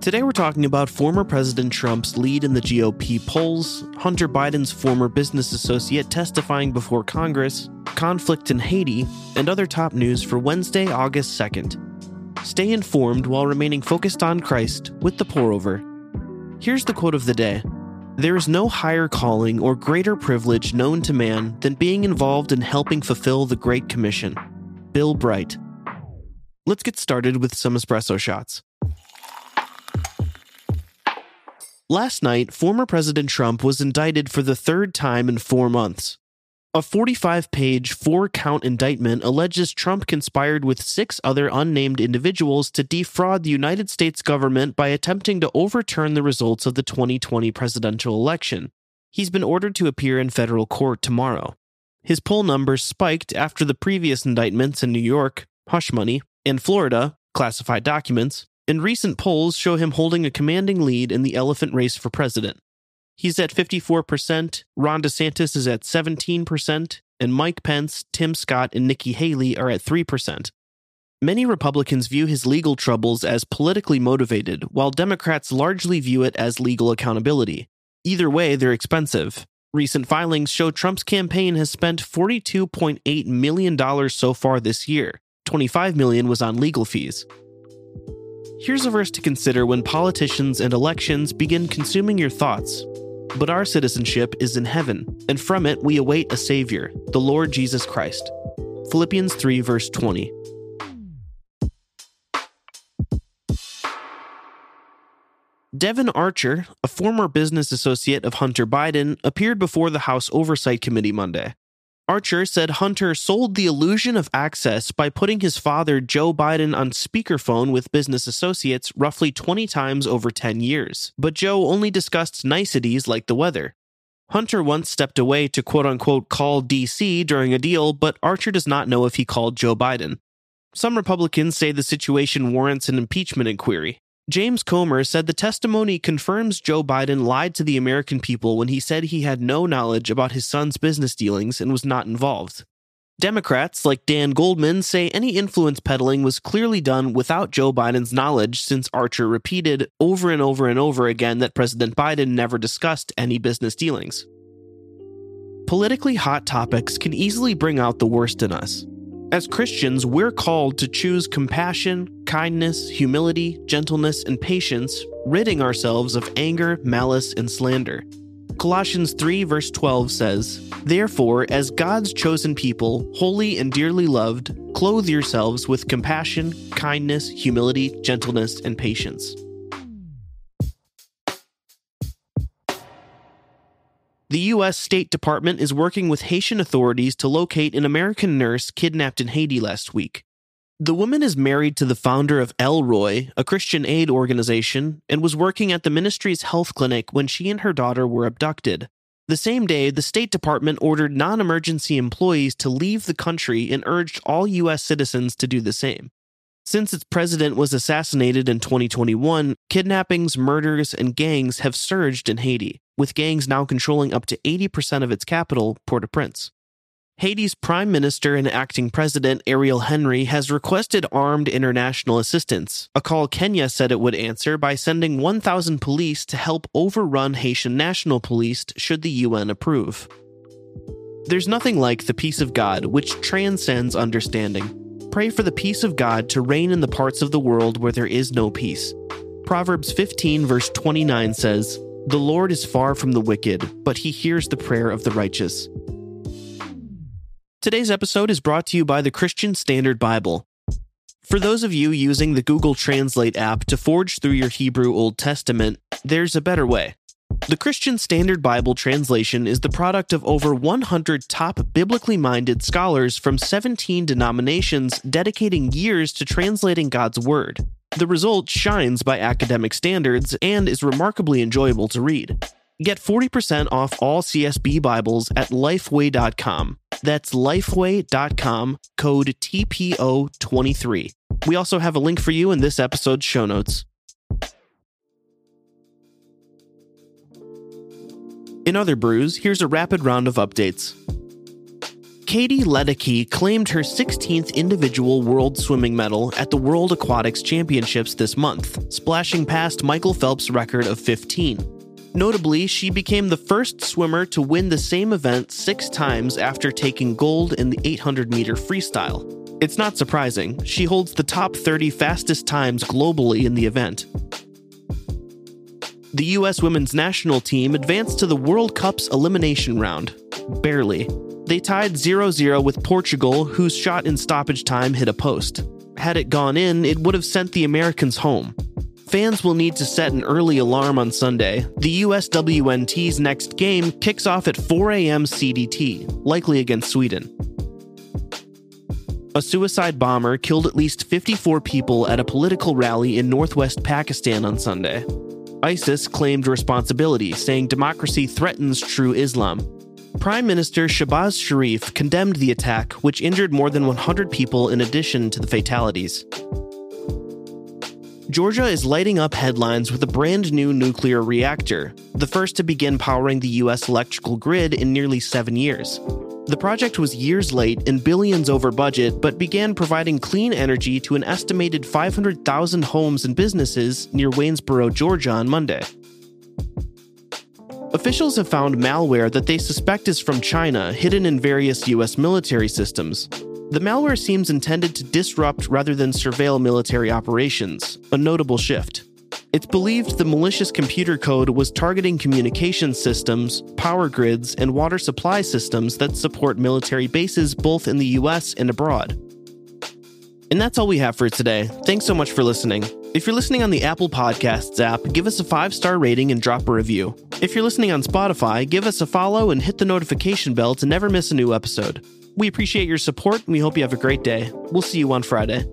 Today, we're talking about former President Trump's lead in the GOP polls, Hunter Biden's former business associate testifying before Congress, conflict in Haiti, and other top news for Wednesday, August 2nd. Stay informed while remaining focused on Christ with the pour over. Here's the quote of the day There is no higher calling or greater privilege known to man than being involved in helping fulfill the Great Commission. Bill Bright. Let's get started with some espresso shots. Last night, former President Trump was indicted for the third time in four months. A 45 page, four count indictment alleges Trump conspired with six other unnamed individuals to defraud the United States government by attempting to overturn the results of the 2020 presidential election. He's been ordered to appear in federal court tomorrow. His poll numbers spiked after the previous indictments in New York, hush money, and Florida, classified documents, and recent polls show him holding a commanding lead in the elephant race for president. He's at 54%, Ron DeSantis is at 17%, and Mike Pence, Tim Scott, and Nikki Haley are at 3%. Many Republicans view his legal troubles as politically motivated, while Democrats largely view it as legal accountability. Either way, they're expensive. Recent filings show Trump's campaign has spent $42.8 million so far this year. $25 million was on legal fees. Here's a verse to consider when politicians and elections begin consuming your thoughts. But our citizenship is in heaven, and from it we await a Savior, the Lord Jesus Christ. Philippians 3, verse 20. Devon Archer, a former business associate of Hunter Biden, appeared before the House Oversight Committee Monday. Archer said Hunter sold the illusion of access by putting his father, Joe Biden, on speakerphone with business associates roughly 20 times over 10 years. But Joe only discussed niceties like the weather. Hunter once stepped away to quote unquote call DC during a deal, but Archer does not know if he called Joe Biden. Some Republicans say the situation warrants an impeachment inquiry. James Comer said the testimony confirms Joe Biden lied to the American people when he said he had no knowledge about his son's business dealings and was not involved. Democrats like Dan Goldman say any influence peddling was clearly done without Joe Biden's knowledge since Archer repeated over and over and over again that President Biden never discussed any business dealings. Politically hot topics can easily bring out the worst in us. As Christians, we're called to choose compassion, kindness, humility, gentleness, and patience, ridding ourselves of anger, malice, and slander. Colossians 3, verse 12 says, Therefore, as God's chosen people, holy and dearly loved, clothe yourselves with compassion, kindness, humility, gentleness, and patience. The U.S. State Department is working with Haitian authorities to locate an American nurse kidnapped in Haiti last week. The woman is married to the founder of El Roi, a Christian aid organization, and was working at the ministry's health clinic when she and her daughter were abducted. The same day, the State Department ordered non emergency employees to leave the country and urged all U.S. citizens to do the same. Since its president was assassinated in 2021, kidnappings, murders, and gangs have surged in Haiti, with gangs now controlling up to 80% of its capital, Port au Prince. Haiti's prime minister and acting president, Ariel Henry, has requested armed international assistance, a call Kenya said it would answer by sending 1,000 police to help overrun Haitian National Police should the UN approve. There's nothing like the peace of God, which transcends understanding. Pray for the peace of God to reign in the parts of the world where there is no peace. Proverbs 15, verse 29 says, The Lord is far from the wicked, but he hears the prayer of the righteous. Today's episode is brought to you by the Christian Standard Bible. For those of you using the Google Translate app to forge through your Hebrew Old Testament, there's a better way. The Christian Standard Bible translation is the product of over 100 top biblically minded scholars from 17 denominations dedicating years to translating God's Word. The result shines by academic standards and is remarkably enjoyable to read. Get 40% off all CSB Bibles at lifeway.com. That's lifeway.com, code TPO23. We also have a link for you in this episode's show notes. In other brews, here's a rapid round of updates. Katie Ledecky claimed her 16th individual world swimming medal at the World Aquatics Championships this month, splashing past Michael Phelps' record of 15. Notably, she became the first swimmer to win the same event six times after taking gold in the 800 meter freestyle. It's not surprising, she holds the top 30 fastest times globally in the event. The U.S. women's national team advanced to the World Cup's elimination round. Barely. They tied 0 0 with Portugal, whose shot in stoppage time hit a post. Had it gone in, it would have sent the Americans home. Fans will need to set an early alarm on Sunday. The USWNT's next game kicks off at 4 a.m. CDT, likely against Sweden. A suicide bomber killed at least 54 people at a political rally in northwest Pakistan on Sunday. ISIS claimed responsibility, saying democracy threatens true Islam. Prime Minister Shehbaz Sharif condemned the attack, which injured more than 100 people in addition to the fatalities. Georgia is lighting up headlines with a brand new nuclear reactor, the first to begin powering the U.S. electrical grid in nearly seven years. The project was years late and billions over budget, but began providing clean energy to an estimated 500,000 homes and businesses near Waynesboro, Georgia on Monday. Officials have found malware that they suspect is from China hidden in various U.S. military systems. The malware seems intended to disrupt rather than surveil military operations, a notable shift. It's believed the malicious computer code was targeting communication systems, power grids, and water supply systems that support military bases both in the US and abroad. And that's all we have for today. Thanks so much for listening. If you're listening on the Apple Podcasts app, give us a five star rating and drop a review. If you're listening on Spotify, give us a follow and hit the notification bell to never miss a new episode. We appreciate your support and we hope you have a great day. We'll see you on Friday.